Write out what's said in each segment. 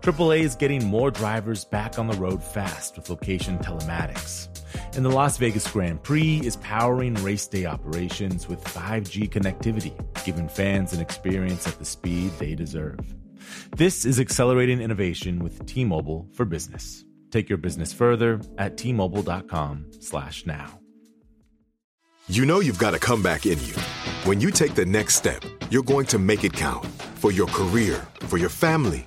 AAA is getting more drivers back on the road fast with location telematics. And the Las Vegas Grand Prix is powering race day operations with 5G connectivity, giving fans an experience at the speed they deserve. This is accelerating innovation with T-Mobile for Business. Take your business further at t-mobile.com/now. You know you've got a comeback in you. When you take the next step, you're going to make it count for your career, for your family,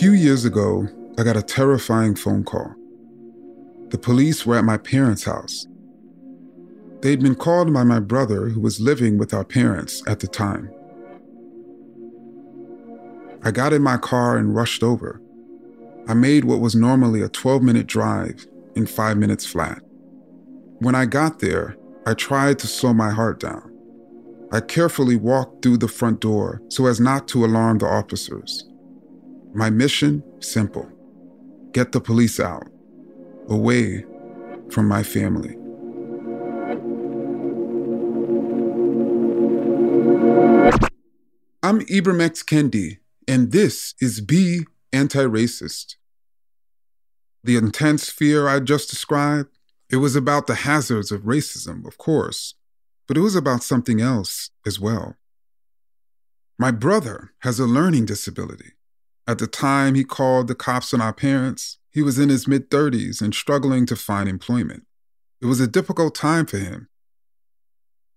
few years ago, I got a terrifying phone call. The police were at my parents' house. They'd been called by my brother, who was living with our parents at the time. I got in my car and rushed over. I made what was normally a 12 minute drive in five minutes flat. When I got there, I tried to slow my heart down. I carefully walked through the front door so as not to alarm the officers. My mission simple get the police out, away from my family. I'm Ibram X. Kendi, and this is Be Anti Racist. The intense fear I just described, it was about the hazards of racism, of course, but it was about something else as well. My brother has a learning disability. At the time he called the cops on our parents, he was in his mid 30s and struggling to find employment. It was a difficult time for him.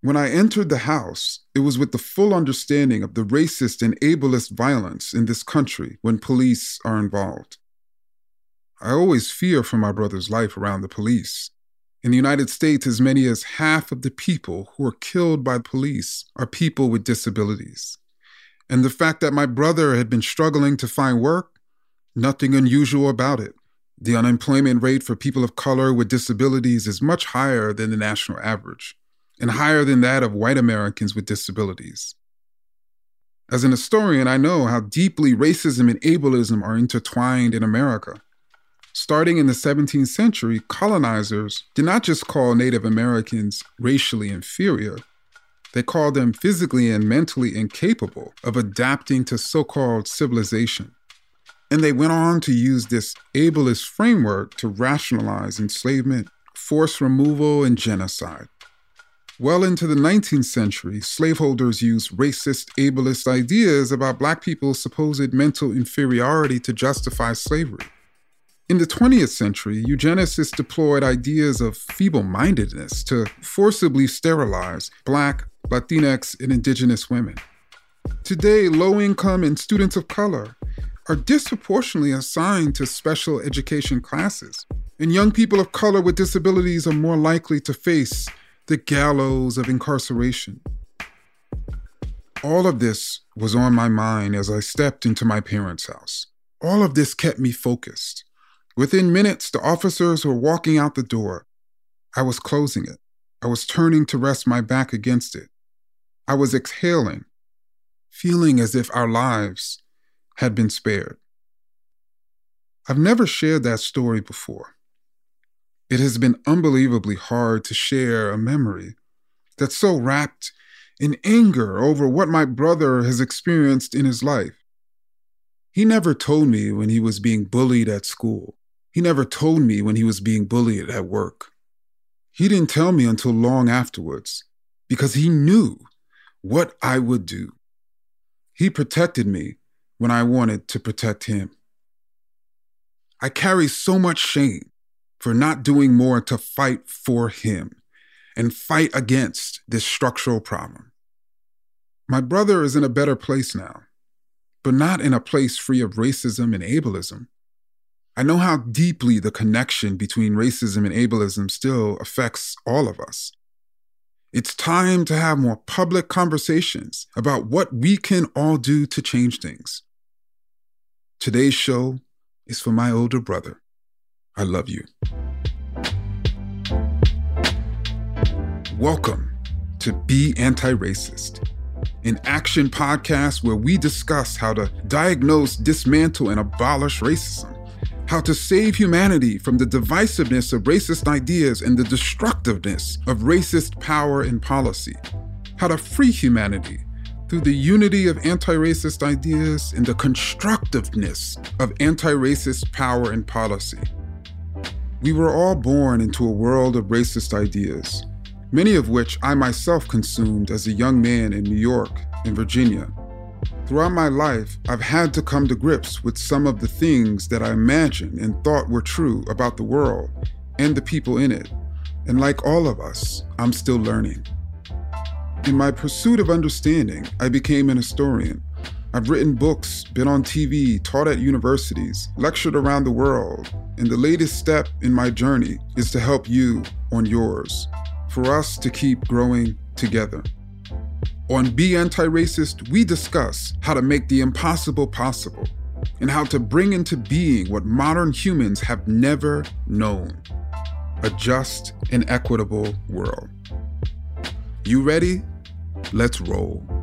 When I entered the house, it was with the full understanding of the racist and ableist violence in this country when police are involved. I always fear for my brother's life around the police. In the United States, as many as half of the people who are killed by police are people with disabilities. And the fact that my brother had been struggling to find work, nothing unusual about it. The unemployment rate for people of color with disabilities is much higher than the national average and higher than that of white Americans with disabilities. As an historian, I know how deeply racism and ableism are intertwined in America. Starting in the 17th century, colonizers did not just call Native Americans racially inferior, they called them physically and mentally incapable of adapting to so called civilization. And they went on to use this ableist framework to rationalize enslavement, forced removal, and genocide. Well into the 19th century, slaveholders used racist, ableist ideas about Black people's supposed mental inferiority to justify slavery. In the 20th century, eugenicists deployed ideas of feeble mindedness to forcibly sterilize Black, Latinx, and Indigenous women. Today, low income and students of color are disproportionately assigned to special education classes, and young people of color with disabilities are more likely to face the gallows of incarceration. All of this was on my mind as I stepped into my parents' house. All of this kept me focused. Within minutes, the officers were walking out the door. I was closing it. I was turning to rest my back against it. I was exhaling, feeling as if our lives had been spared. I've never shared that story before. It has been unbelievably hard to share a memory that's so wrapped in anger over what my brother has experienced in his life. He never told me when he was being bullied at school. He never told me when he was being bullied at work. He didn't tell me until long afterwards because he knew what I would do. He protected me when I wanted to protect him. I carry so much shame for not doing more to fight for him and fight against this structural problem. My brother is in a better place now, but not in a place free of racism and ableism. I know how deeply the connection between racism and ableism still affects all of us. It's time to have more public conversations about what we can all do to change things. Today's show is for my older brother. I love you. Welcome to Be Anti Racist, an action podcast where we discuss how to diagnose, dismantle, and abolish racism, how to save humanity from the divisiveness of racist ideas and the destructiveness of racist power and policy, how to free humanity through the unity of anti racist ideas and the constructiveness of anti racist power and policy. We were all born into a world of racist ideas, many of which I myself consumed as a young man in New York and Virginia. Throughout my life, I've had to come to grips with some of the things that I imagined and thought were true about the world and the people in it. And like all of us, I'm still learning. In my pursuit of understanding, I became an historian. I've written books, been on TV, taught at universities, lectured around the world, and the latest step in my journey is to help you on yours, for us to keep growing together. On Be Anti Racist, we discuss how to make the impossible possible and how to bring into being what modern humans have never known a just and equitable world. You ready? Let's roll.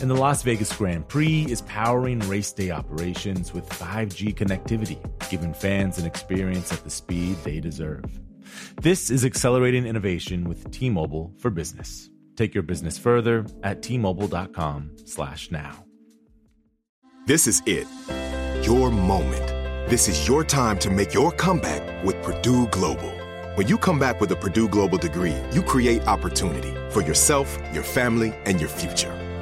And the Las Vegas Grand Prix is powering race day operations with 5G connectivity, giving fans an experience at the speed they deserve. This is accelerating innovation with T-Mobile for Business. Take your business further at T-Mobile.com slash now. This is it. Your moment. This is your time to make your comeback with Purdue Global. When you come back with a Purdue Global degree, you create opportunity for yourself, your family, and your future.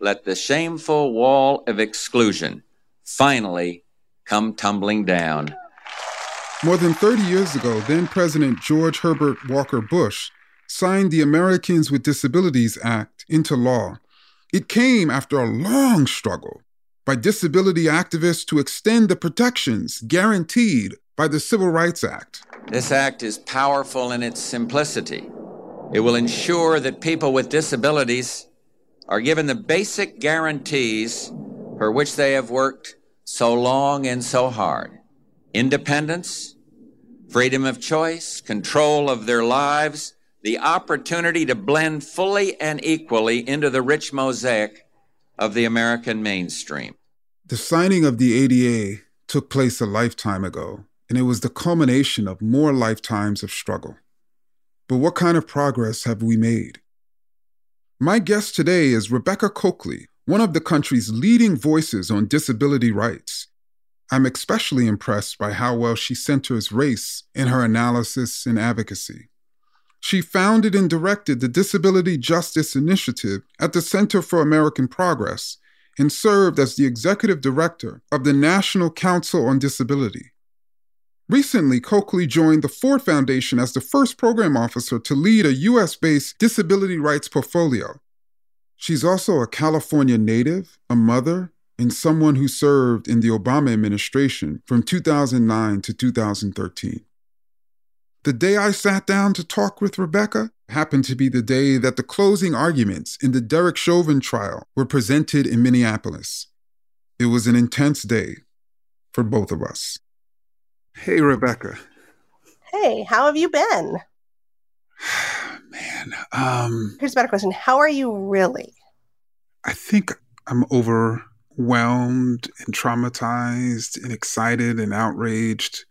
let the shameful wall of exclusion finally come tumbling down. More than 30 years ago, then President George Herbert Walker Bush signed the Americans with Disabilities Act into law. It came after a long struggle by disability activists to extend the protections guaranteed by the Civil Rights Act. This act is powerful in its simplicity. It will ensure that people with disabilities are given the basic guarantees for which they have worked so long and so hard independence, freedom of choice, control of their lives, the opportunity to blend fully and equally into the rich mosaic of the American mainstream. The signing of the ADA took place a lifetime ago, and it was the culmination of more lifetimes of struggle. But what kind of progress have we made? My guest today is Rebecca Cokley, one of the country's leading voices on disability rights. I'm especially impressed by how well she centers race in her analysis and advocacy. She founded and directed the Disability Justice Initiative at the Center for American Progress and served as the executive director of the National Council on Disability. Recently, Cokley joined the Ford Foundation as the first program officer to lead a US based disability rights portfolio. She's also a California native, a mother, and someone who served in the Obama administration from 2009 to 2013. The day I sat down to talk with Rebecca happened to be the day that the closing arguments in the Derek Chauvin trial were presented in Minneapolis. It was an intense day for both of us. Hey, Rebecca. Hey, how have you been? Man, um, Here's a better question. How are you really? I think I'm overwhelmed and traumatized and excited and outraged.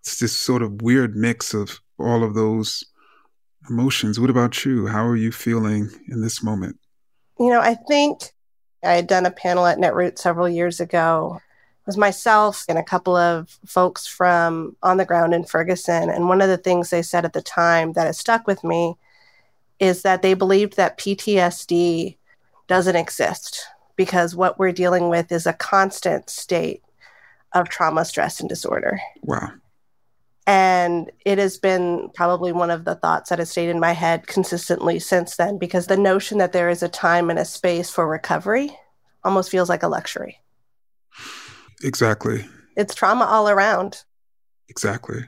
It's this sort of weird mix of all of those emotions. What about you? How are you feeling in this moment? You know, I think I had done a panel at Netroot several years ago was myself and a couple of folks from on the ground in Ferguson. And one of the things they said at the time that has stuck with me is that they believed that PTSD doesn't exist because what we're dealing with is a constant state of trauma, stress, and disorder. Wow. And it has been probably one of the thoughts that has stayed in my head consistently since then because the notion that there is a time and a space for recovery almost feels like a luxury. Exactly. It's trauma all around. Exactly.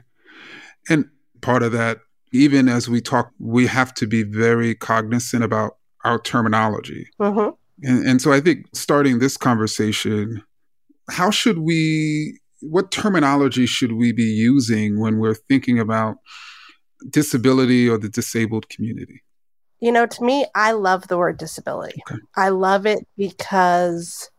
And part of that, even as we talk, we have to be very cognizant about our terminology. Mm-hmm. And, and so I think starting this conversation, how should we, what terminology should we be using when we're thinking about disability or the disabled community? You know, to me, I love the word disability. Okay. I love it because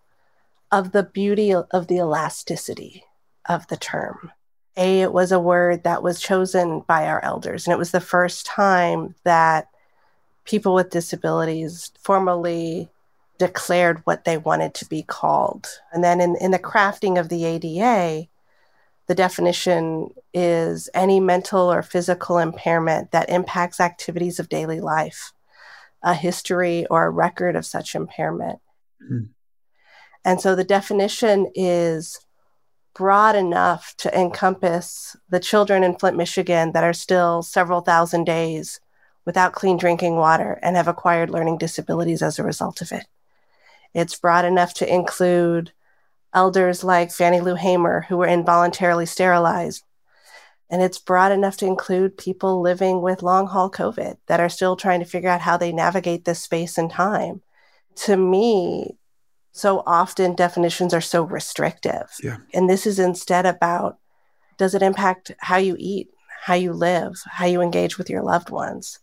of the beauty of the elasticity of the term. A, it was a word that was chosen by our elders, and it was the first time that people with disabilities formally declared what they wanted to be called. And then in, in the crafting of the ADA, the definition is any mental or physical impairment that impacts activities of daily life, a history or a record of such impairment. Mm. And so the definition is broad enough to encompass the children in Flint, Michigan that are still several thousand days without clean drinking water and have acquired learning disabilities as a result of it. It's broad enough to include elders like Fannie Lou Hamer who were involuntarily sterilized. And it's broad enough to include people living with long haul COVID that are still trying to figure out how they navigate this space and time. To me, so often definitions are so restrictive. Yeah. And this is instead about does it impact how you eat, how you live, how you engage with your loved ones?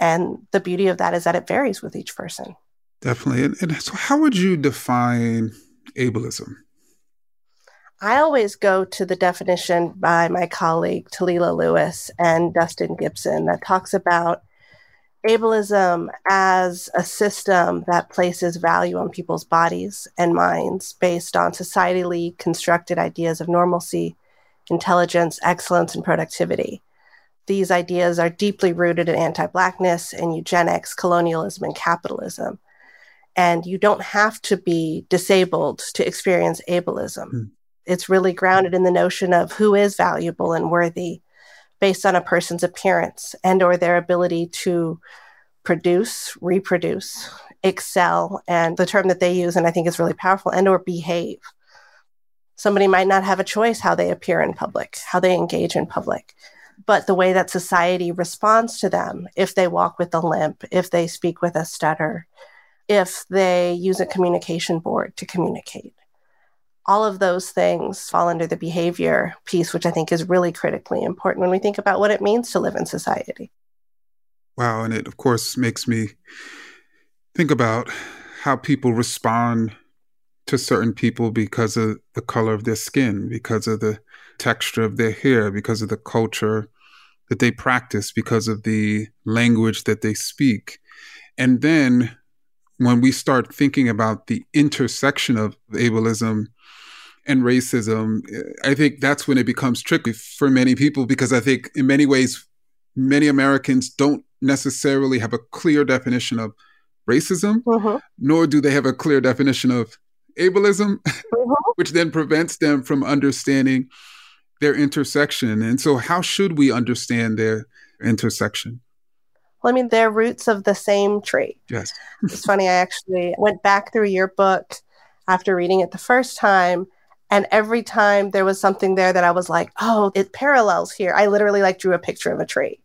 And the beauty of that is that it varies with each person. Definitely. And, and so, how would you define ableism? I always go to the definition by my colleague Talila Lewis and Dustin Gibson that talks about ableism as a system that places value on people's bodies and minds based on societally constructed ideas of normalcy, intelligence, excellence, and productivity. These ideas are deeply rooted in anti Blackness and eugenics, colonialism, and capitalism. And you don't have to be disabled to experience ableism. Mm. It's really grounded in the notion of who is valuable and worthy based on a person's appearance and or their ability to produce, reproduce, excel, and the term that they use and I think is really powerful and or behave. Somebody might not have a choice how they appear in public, how they engage in public, but the way that society responds to them, if they walk with a limp, if they speak with a stutter, if they use a communication board to communicate. All of those things fall under the behavior piece, which I think is really critically important when we think about what it means to live in society. Wow. And it, of course, makes me think about how people respond to certain people because of the color of their skin, because of the texture of their hair, because of the culture that they practice, because of the language that they speak. And then when we start thinking about the intersection of ableism and racism, I think that's when it becomes tricky for many people because I think in many ways, many Americans don't necessarily have a clear definition of racism, mm-hmm. nor do they have a clear definition of ableism, mm-hmm. which then prevents them from understanding their intersection. And so, how should we understand their intersection? Well, I mean, they're roots of the same tree. Yes. it's funny. I actually went back through your book after reading it the first time. And every time there was something there that I was like, oh, it parallels here. I literally like drew a picture of a tree,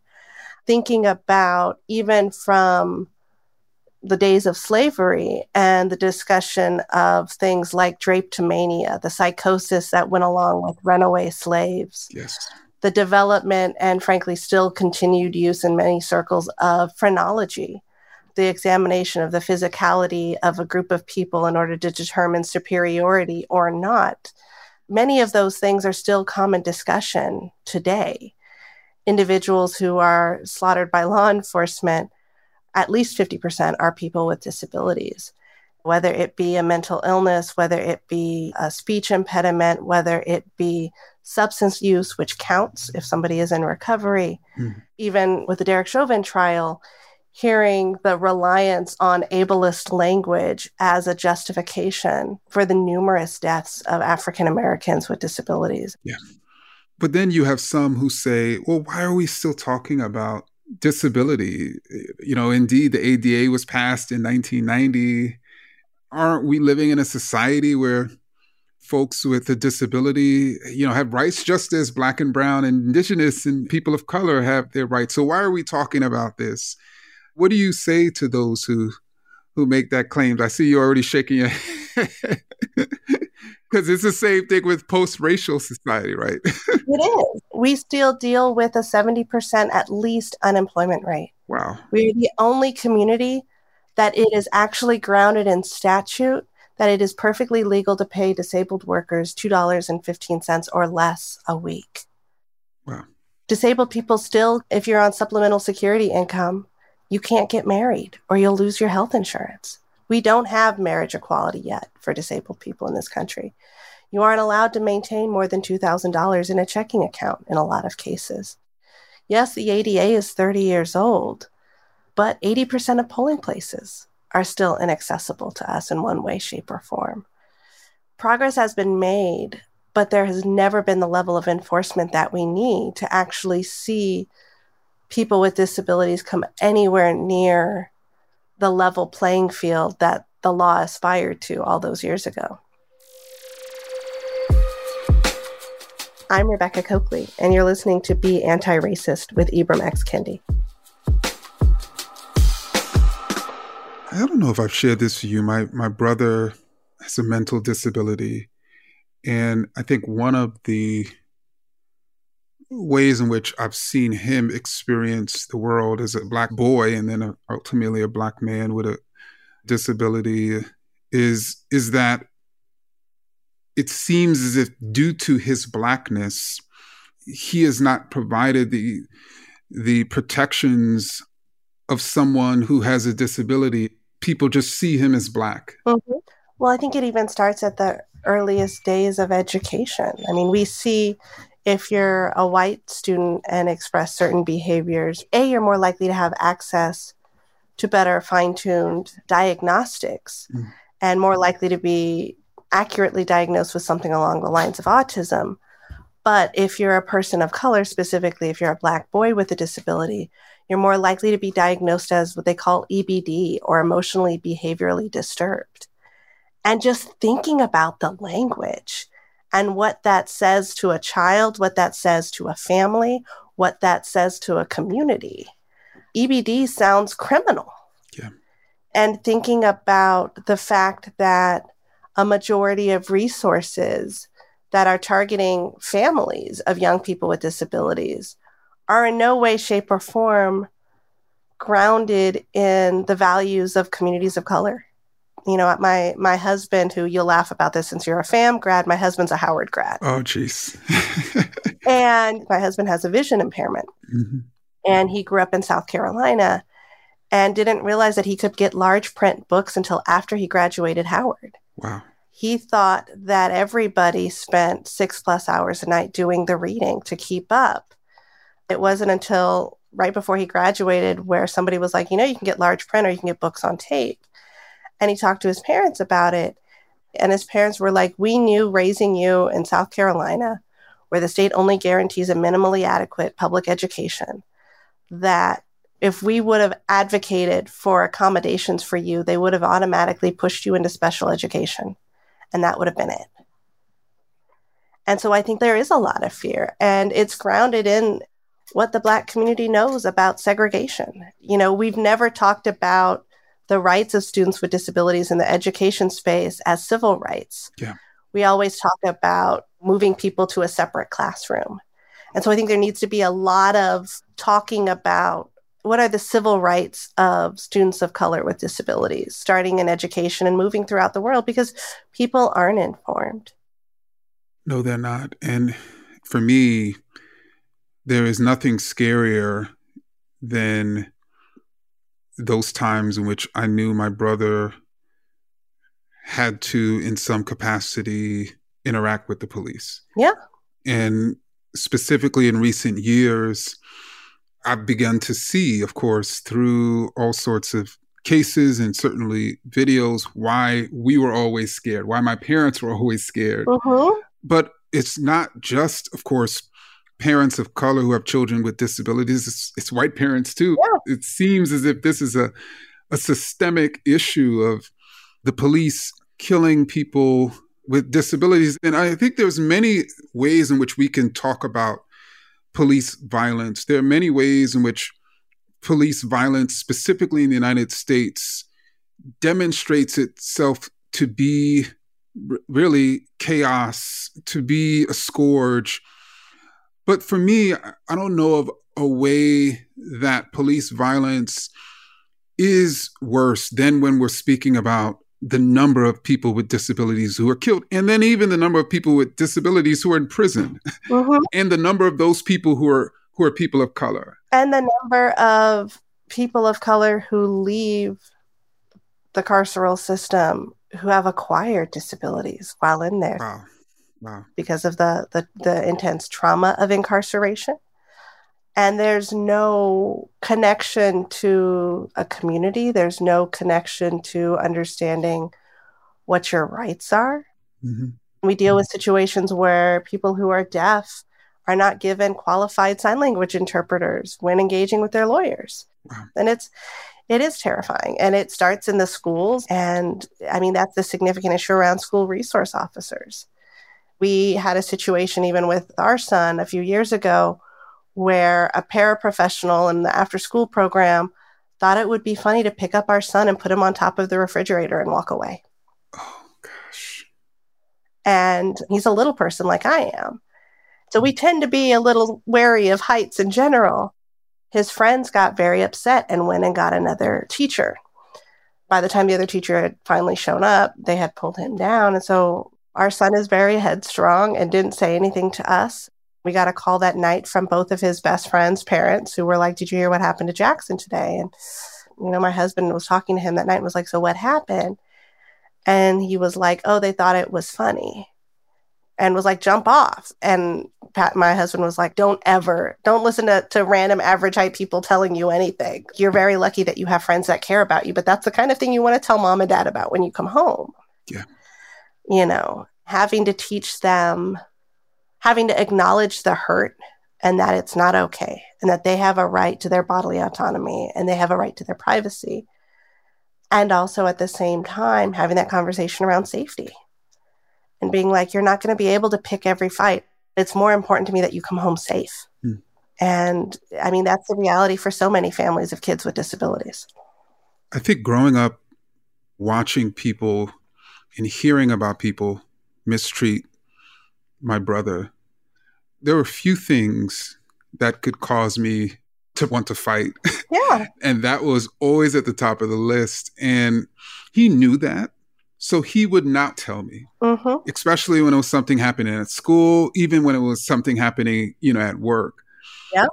thinking about even from the days of slavery and the discussion of things like drapetomania, the psychosis that went along with runaway slaves. Yes the development and frankly still continued use in many circles of phrenology the examination of the physicality of a group of people in order to determine superiority or not. Many of those things are still common discussion today. Individuals who are slaughtered by law enforcement at least 50% are people with disabilities. Whether it be a mental illness, whether it be a speech impediment, whether it be substance use, which counts if somebody is in recovery. Mm. Even with the Derek Chauvin trial, hearing the reliance on ableist language as a justification for the numerous deaths of African Americans with disabilities. Yeah. But then you have some who say, well, why are we still talking about disability? You know, indeed, the ADA was passed in 1990 aren't we living in a society where folks with a disability, you know, have rights just as black and brown and indigenous and people of color have their rights. So why are we talking about this? What do you say to those who who make that claim? I see you already shaking your head. Because it's the same thing with post-racial society, right? it is. We still deal with a 70% at least unemployment rate. Wow. We're the only community that it is actually grounded in statute that it is perfectly legal to pay disabled workers $2.15 or less a week. Wow. Disabled people still, if you're on supplemental security income, you can't get married or you'll lose your health insurance. We don't have marriage equality yet for disabled people in this country. You aren't allowed to maintain more than $2,000 in a checking account in a lot of cases. Yes, the ADA is 30 years old, but 80% of polling places are still inaccessible to us in one way, shape, or form. Progress has been made, but there has never been the level of enforcement that we need to actually see people with disabilities come anywhere near the level playing field that the law aspired to all those years ago. I'm Rebecca Cokley, and you're listening to Be Anti Racist with Ibram X. Kendi. I don't know if I've shared this with you. My my brother has a mental disability, and I think one of the ways in which I've seen him experience the world as a black boy and then ultimately a black man with a disability is is that it seems as if due to his blackness he has not provided the the protections of someone who has a disability people just see him as black. Mm-hmm. Well, I think it even starts at the earliest days of education. I mean, we see if you're a white student and express certain behaviors, A, you're more likely to have access to better fine tuned diagnostics mm. and more likely to be accurately diagnosed with something along the lines of autism. But if you're a person of color, specifically if you're a Black boy with a disability, you're more likely to be diagnosed as what they call EBD or emotionally behaviorally disturbed. And just thinking about the language and what that says to a child, what that says to a family, what that says to a community. EBD sounds criminal. Yeah. And thinking about the fact that a majority of resources that are targeting families of young people with disabilities are in no way, shape, or form grounded in the values of communities of color. You know, my my husband, who you'll laugh about this since you're a FAM grad, my husband's a Howard grad. Oh, jeez. and my husband has a vision impairment, mm-hmm. and he grew up in South Carolina, and didn't realize that he could get large print books until after he graduated Howard. Wow he thought that everybody spent six plus hours a night doing the reading to keep up. It wasn't until right before he graduated where somebody was like, you know, you can get large print or you can get books on tape. And he talked to his parents about it. And his parents were like, we knew raising you in South Carolina, where the state only guarantees a minimally adequate public education, that if we would have advocated for accommodations for you, they would have automatically pushed you into special education and that would have been it. And so I think there is a lot of fear, and it's grounded in what the Black community knows about segregation. You know, we've never talked about the rights of students with disabilities in the education space as civil rights. Yeah. We always talk about moving people to a separate classroom. And so I think there needs to be a lot of talking about what are the civil rights of students of color with disabilities, starting in education and moving throughout the world because people aren't informed. No, they're not. And for me, there is nothing scarier than those times in which I knew my brother had to, in some capacity, interact with the police. Yeah. And specifically in recent years, I've begun to see, of course, through all sorts of cases and certainly videos, why we were always scared, why my parents were always scared. Uh-huh. But it's not just, of course, parents of color who have children with disabilities, it's, it's white parents too. Yeah. It seems as if this is a, a systemic issue of the police killing people with disabilities. And I think there's many ways in which we can talk about police violence. There are many ways in which police violence, specifically in the United States, demonstrates itself to be r- really chaos, to be a scourge. But for me, I don't know of a way that police violence is worse than when we're speaking about the number of people with disabilities who are killed, and then even the number of people with disabilities who are in prison, mm-hmm. and the number of those people who are who are people of color, and the number of people of color who leave the carceral system who have acquired disabilities while in there, wow. Wow. because of the, the the intense trauma of incarceration. And there's no connection to a community. There's no connection to understanding what your rights are. Mm-hmm. we deal with situations where people who are deaf are not given qualified sign language interpreters when engaging with their lawyers. Wow. and it's it is terrifying. And it starts in the schools. And i mean that's a significant issue around school resource officers we had a situation even with our son a few years ago where a paraprofessional in the after school program thought it would be funny to pick up our son and put him on top of the refrigerator and walk away. Oh, gosh. And he's a little person like I am. So we tend to be a little wary of heights in general. His friends got very upset and went and got another teacher. By the time the other teacher had finally shown up, they had pulled him down. And so our son is very headstrong and didn't say anything to us. We got a call that night from both of his best friends' parents who were like, Did you hear what happened to Jackson today? And, you know, my husband was talking to him that night and was like, So what happened? And he was like, Oh, they thought it was funny and was like, Jump off. And Pat, my husband was like, Don't ever, don't listen to, to random average height people telling you anything. You're very lucky that you have friends that care about you, but that's the kind of thing you want to tell mom and dad about when you come home. Yeah you know, having to teach them, having to acknowledge the hurt and that it's not okay and that they have a right to their bodily autonomy and they have a right to their privacy. And also at the same time, having that conversation around safety and being like, you're not going to be able to pick every fight. It's more important to me that you come home safe. Hmm. And I mean, that's the reality for so many families of kids with disabilities. I think growing up, watching people and hearing about people mistreat my brother, there were few things that could cause me to want to fight. Yeah. and that was always at the top of the list. And he knew that. So he would not tell me, mm-hmm. especially when it was something happening at school, even when it was something happening, you know, at work. Yeah.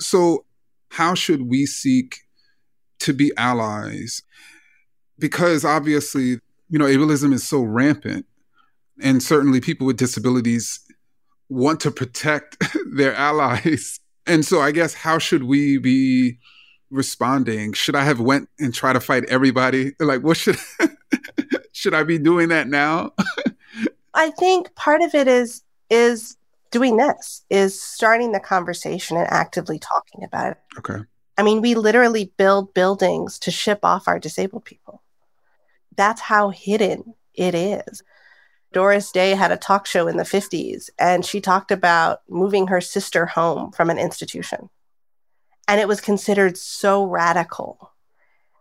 So, how should we seek to be allies? Because obviously, you know, ableism is so rampant, and certainly people with disabilities want to protect their allies. And so, I guess, how should we be responding? Should I have went and try to fight everybody? Like, what should should I be doing that now? I think part of it is is doing this is starting the conversation and actively talking about it. Okay. I mean, we literally build buildings to ship off our disabled people. That's how hidden it is. Doris Day had a talk show in the 50s, and she talked about moving her sister home from an institution. And it was considered so radical.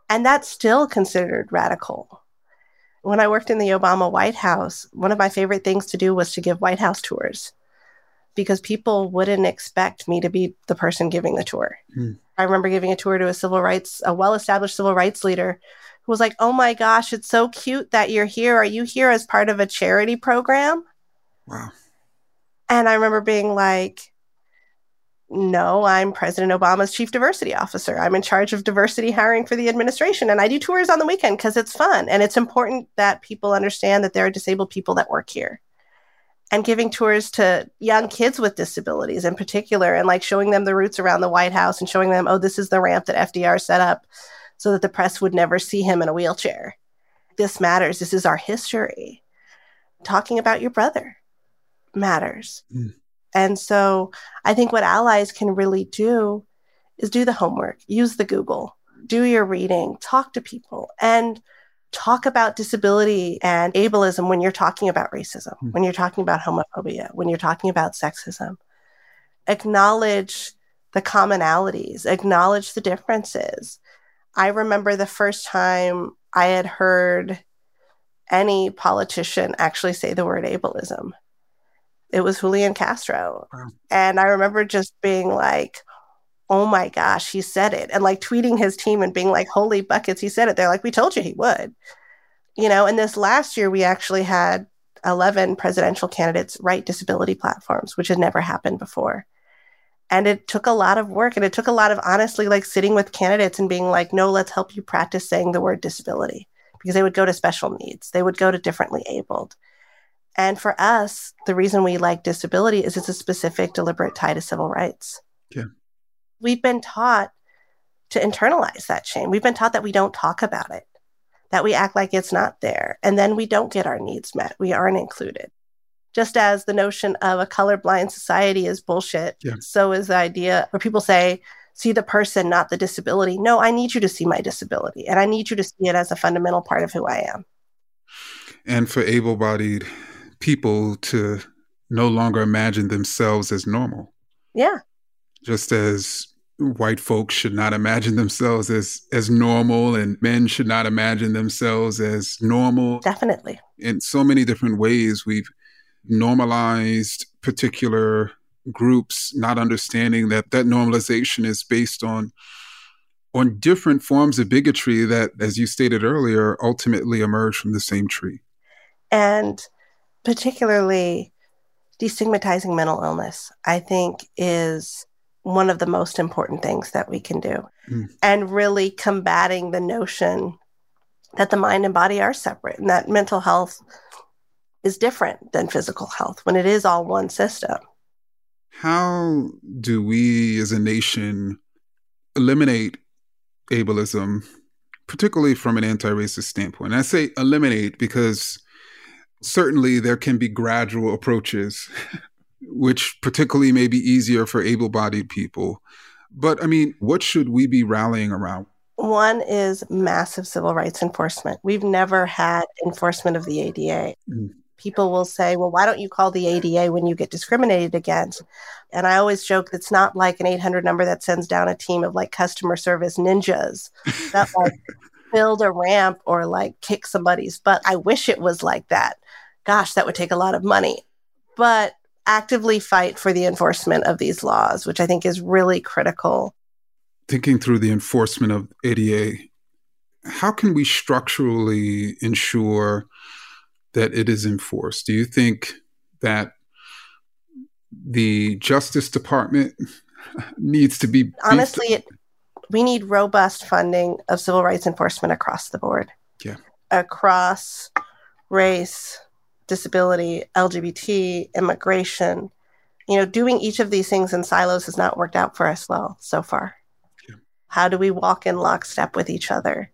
And that's still considered radical. When I worked in the Obama White House, one of my favorite things to do was to give White House tours because people wouldn't expect me to be the person giving the tour. Mm. I remember giving a tour to a civil rights, a well established civil rights leader who was like, Oh my gosh, it's so cute that you're here. Are you here as part of a charity program? Wow. And I remember being like, no, I'm President Obama's chief diversity officer. I'm in charge of diversity hiring for the administration. And I do tours on the weekend because it's fun. And it's important that people understand that there are disabled people that work here. And giving tours to young kids with disabilities in particular, and like showing them the routes around the White House and showing them, oh, this is the ramp that FDR set up so that the press would never see him in a wheelchair. This matters. This is our history. Talking about your brother matters. Mm and so I think what allies can really do is do the homework, use the Google, do your reading, talk to people, and talk about disability and ableism when you're talking about racism, mm. when you're talking about homophobia, when you're talking about sexism. Acknowledge the commonalities, acknowledge the differences. I remember the first time I had heard any politician actually say the word ableism it was Julian Castro. Wow. And I remember just being like, oh my gosh, he said it. And like tweeting his team and being like, holy buckets, he said it. They're like, we told you he would. You know, and this last year, we actually had 11 presidential candidates write disability platforms, which had never happened before. And it took a lot of work and it took a lot of honestly like sitting with candidates and being like, no, let's help you practice saying the word disability because they would go to special needs, they would go to differently abled and for us, the reason we like disability is it's a specific, deliberate tie to civil rights. Yeah. We've been taught to internalize that shame. We've been taught that we don't talk about it, that we act like it's not there, and then we don't get our needs met. We aren't included. Just as the notion of a colorblind society is bullshit, yeah. so is the idea where people say, see the person, not the disability. No, I need you to see my disability, and I need you to see it as a fundamental part of who I am. And for able bodied people to no longer imagine themselves as normal. Yeah. Just as white folks should not imagine themselves as as normal and men should not imagine themselves as normal. Definitely. In so many different ways we've normalized particular groups not understanding that that normalization is based on on different forms of bigotry that as you stated earlier ultimately emerge from the same tree. And particularly destigmatizing mental illness, I think is one of the most important things that we can do. Mm. And really combating the notion that the mind and body are separate and that mental health is different than physical health when it is all one system. How do we as a nation eliminate ableism, particularly from an anti racist standpoint? And I say eliminate because Certainly, there can be gradual approaches, which particularly may be easier for able bodied people. But I mean, what should we be rallying around? One is massive civil rights enforcement. We've never had enforcement of the ADA. Mm. People will say, well, why don't you call the ADA when you get discriminated against? And I always joke it's not like an 800 number that sends down a team of like customer service ninjas that like build a ramp or like kick somebody's butt. I wish it was like that. Gosh, that would take a lot of money. But actively fight for the enforcement of these laws, which I think is really critical. Thinking through the enforcement of ADA, how can we structurally ensure that it is enforced? Do you think that the Justice Department needs to be honestly? It, we need robust funding of civil rights enforcement across the board. Yeah, across race, disability, LGBT, immigration. You know, doing each of these things in silos has not worked out for us well so far. Yeah. How do we walk in lockstep with each other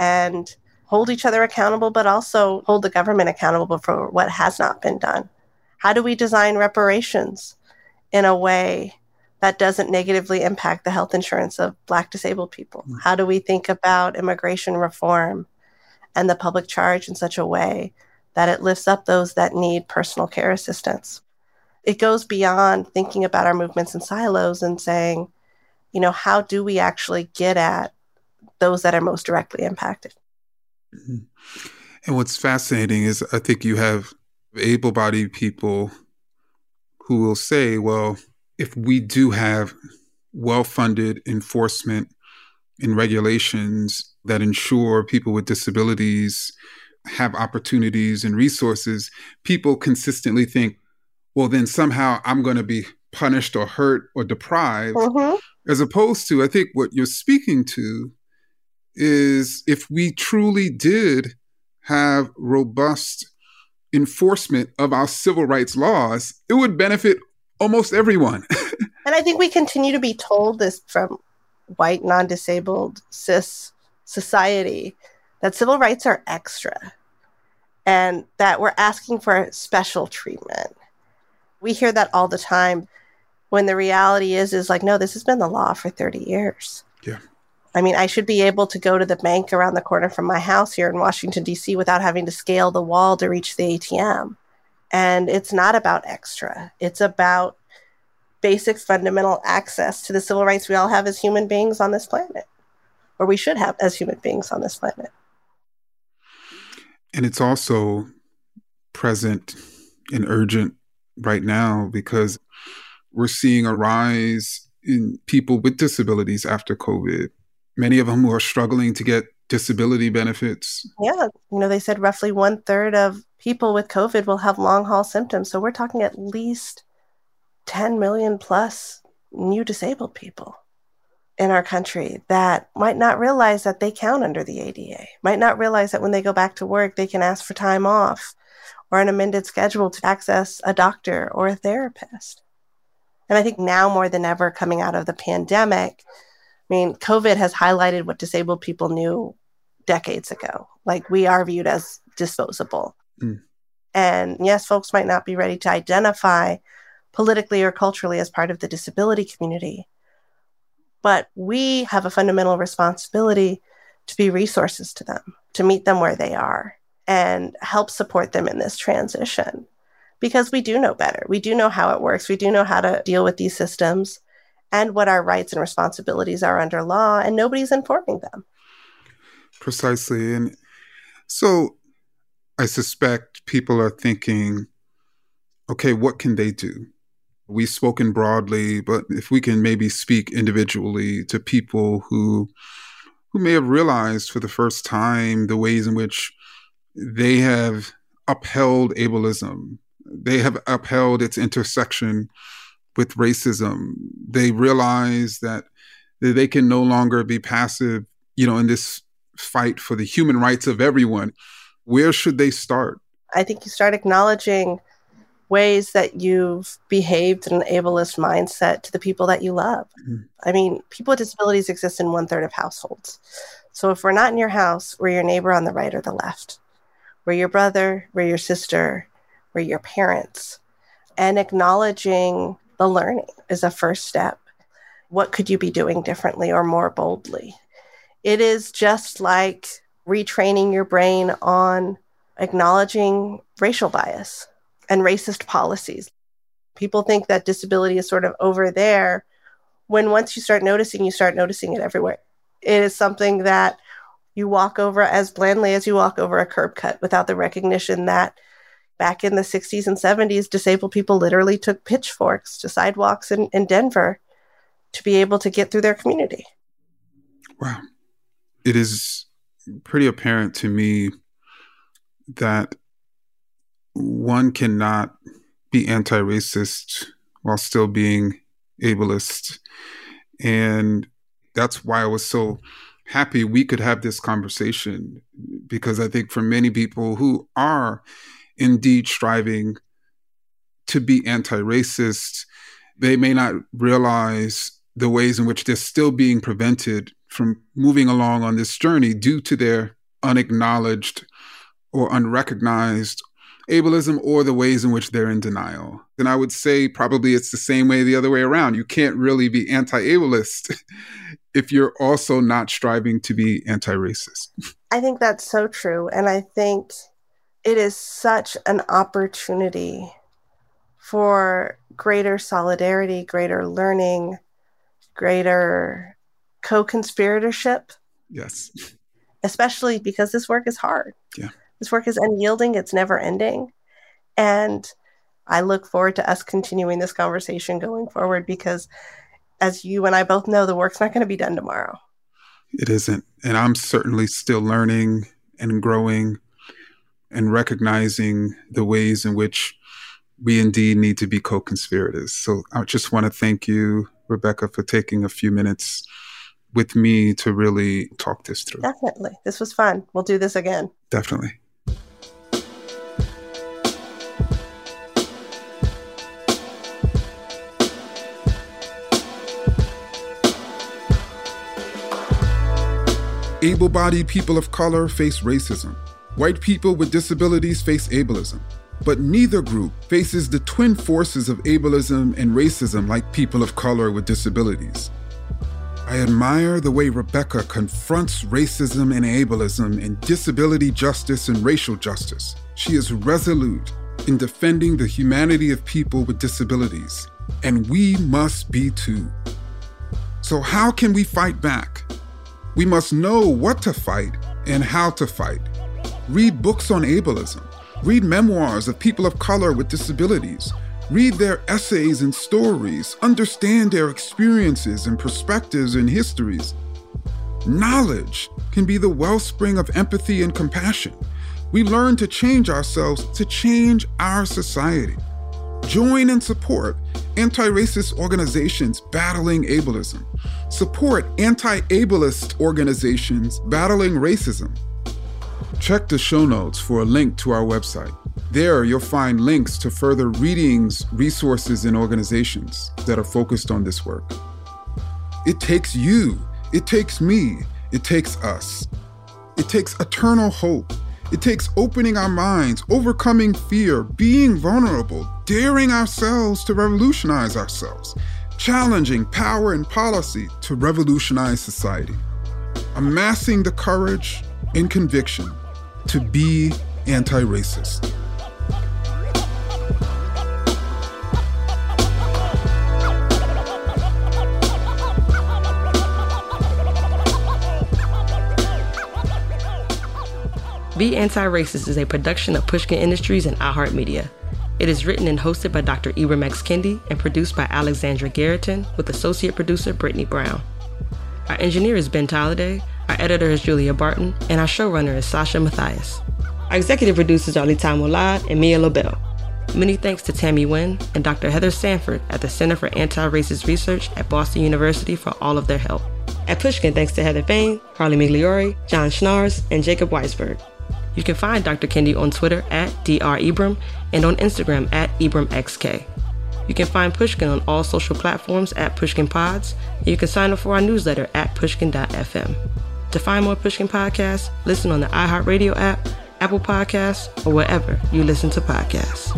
and hold each other accountable, but also hold the government accountable for what has not been done? How do we design reparations in a way that doesn't negatively impact the health insurance of Black disabled people? Mm. How do we think about immigration reform and the public charge in such a way that it lifts up those that need personal care assistance. It goes beyond thinking about our movements in silos and saying, you know, how do we actually get at those that are most directly impacted? Mm-hmm. And what's fascinating is I think you have able bodied people who will say, well, if we do have well funded enforcement and regulations that ensure people with disabilities have opportunities and resources, people consistently think, well, then somehow I'm going to be punished or hurt or deprived. Mm-hmm. As opposed to, I think what you're speaking to is if we truly did have robust enforcement of our civil rights laws, it would benefit almost everyone. and I think we continue to be told this from white, non disabled, cis society that civil rights are extra and that we're asking for special treatment. We hear that all the time when the reality is is like no this has been the law for 30 years. Yeah. I mean, I should be able to go to the bank around the corner from my house here in Washington D.C. without having to scale the wall to reach the ATM. And it's not about extra. It's about basic fundamental access to the civil rights we all have as human beings on this planet, or we should have as human beings on this planet. And it's also present and urgent right now because we're seeing a rise in people with disabilities after COVID. Many of them who are struggling to get disability benefits. Yeah. You know, they said roughly one third of people with COVID will have long haul symptoms. So we're talking at least 10 million plus new disabled people in our country that might not realize that they count under the ADA, might not realize that when they go back to work, they can ask for time off or an amended schedule to access a doctor or a therapist. And I think now more than ever, coming out of the pandemic, I mean, COVID has highlighted what disabled people knew decades ago. Like we are viewed as disposable. Mm. And yes, folks might not be ready to identify politically or culturally as part of the disability community but we have a fundamental responsibility to be resources to them, to meet them where they are and help support them in this transition. Because we do know better. We do know how it works. We do know how to deal with these systems and what our rights and responsibilities are under law, and nobody's informing them. Precisely. And so I suspect people are thinking, okay, what can they do? We've spoken broadly, but if we can maybe speak individually to people who who may have realized for the first time the ways in which they have upheld ableism, they have upheld its intersection with racism. They realize that they can no longer be passive, you know, in this fight for the human rights of everyone. Where should they start? I think you start acknowledging ways that you've behaved in an ableist mindset to the people that you love. Mm-hmm. I mean, people with disabilities exist in one third of households. So if we're not in your house, we're your neighbor on the right or the left. We're we're your brother, we're your sister, we're your parents. And acknowledging the learning is a first step. What could you be doing differently or more boldly? It is just like retraining your brain on acknowledging racial bias and racist policies. People think that disability is sort of over there when once you start noticing, you start noticing it everywhere. It is something that you walk over as blandly as you walk over a curb cut without the recognition that back in the 60s and 70s, disabled people literally took pitchforks to sidewalks in, in Denver to be able to get through their community. Wow. It is pretty apparent to me that one cannot be anti racist while still being ableist. And that's why I was so happy we could have this conversation because I think for many people who are indeed striving to be anti racist, they may not realize the ways in which they're still being prevented from moving along on this journey due to their unacknowledged or unrecognized ableism or the ways in which they're in denial. And I would say probably it's the same way the other way around. You can't really be anti ableist if you're also not striving to be anti racist. I think that's so true. And I think it is such an opportunity for greater solidarity, greater learning, greater co conspiratorship. Yes. Especially because this work is hard. Yeah. This work is unyielding, it's never ending. And I look forward to us continuing this conversation going forward because, as you and I both know, the work's not going to be done tomorrow. It isn't. And I'm certainly still learning and growing and recognizing the ways in which we indeed need to be co conspirators. So I just want to thank you, Rebecca, for taking a few minutes with me to really talk this through. Definitely. This was fun. We'll do this again. Definitely. Able bodied people of color face racism. White people with disabilities face ableism. But neither group faces the twin forces of ableism and racism like people of color with disabilities. I admire the way Rebecca confronts racism and ableism in disability justice and racial justice. She is resolute in defending the humanity of people with disabilities, and we must be too. So, how can we fight back? We must know what to fight and how to fight. Read books on ableism. Read memoirs of people of color with disabilities. Read their essays and stories. Understand their experiences and perspectives and histories. Knowledge can be the wellspring of empathy and compassion. We learn to change ourselves to change our society. Join and support anti racist organizations battling ableism. Support anti ableist organizations battling racism. Check the show notes for a link to our website. There, you'll find links to further readings, resources, and organizations that are focused on this work. It takes you, it takes me, it takes us. It takes eternal hope it takes opening our minds, overcoming fear, being vulnerable, daring ourselves to revolutionize ourselves, challenging power and policy to revolutionize society, amassing the courage and conviction to be anti racist. Be Anti-Racist is a production of Pushkin Industries and iHeartMedia. It is written and hosted by Dr. Ibram X. Kendi and produced by Alexandra Garretton with associate producer Brittany Brown. Our engineer is Ben Tolliday, our editor is Julia Barton, and our showrunner is Sasha Matthias. Our executive producers are Lita Molad and Mia Lobel. Many thanks to Tammy Wynn and Dr. Heather Sanford at the Center for Anti-Racist Research at Boston University for all of their help. At Pushkin, thanks to Heather Fain, Carly Migliori, John Schnars, and Jacob Weisberg. You can find Dr. Kendi on Twitter at Dr. Ibram and on Instagram at IbramXK. You can find Pushkin on all social platforms at Pushkin Pods, and you can sign up for our newsletter at pushkin.fm. To find more Pushkin podcasts, listen on the iHeartRadio app, Apple Podcasts, or wherever you listen to podcasts.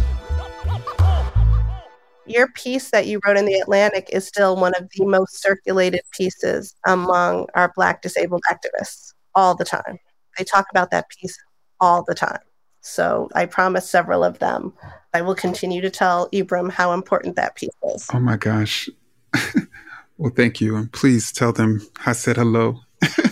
Your piece that you wrote in The Atlantic is still one of the most circulated pieces among our Black disabled activists all the time. They talk about that piece all the time. So I promise several of them. I will continue to tell Ibram how important that piece is. Oh my gosh. well, thank you. And please tell them I said hello.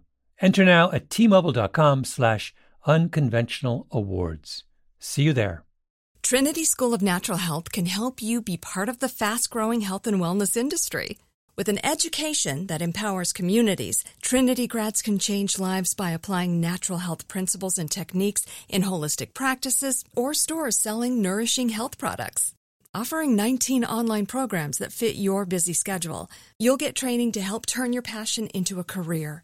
Enter now at tmobile.com slash unconventional awards. See you there. Trinity School of Natural Health can help you be part of the fast growing health and wellness industry. With an education that empowers communities, Trinity grads can change lives by applying natural health principles and techniques in holistic practices or stores selling nourishing health products. Offering 19 online programs that fit your busy schedule, you'll get training to help turn your passion into a career.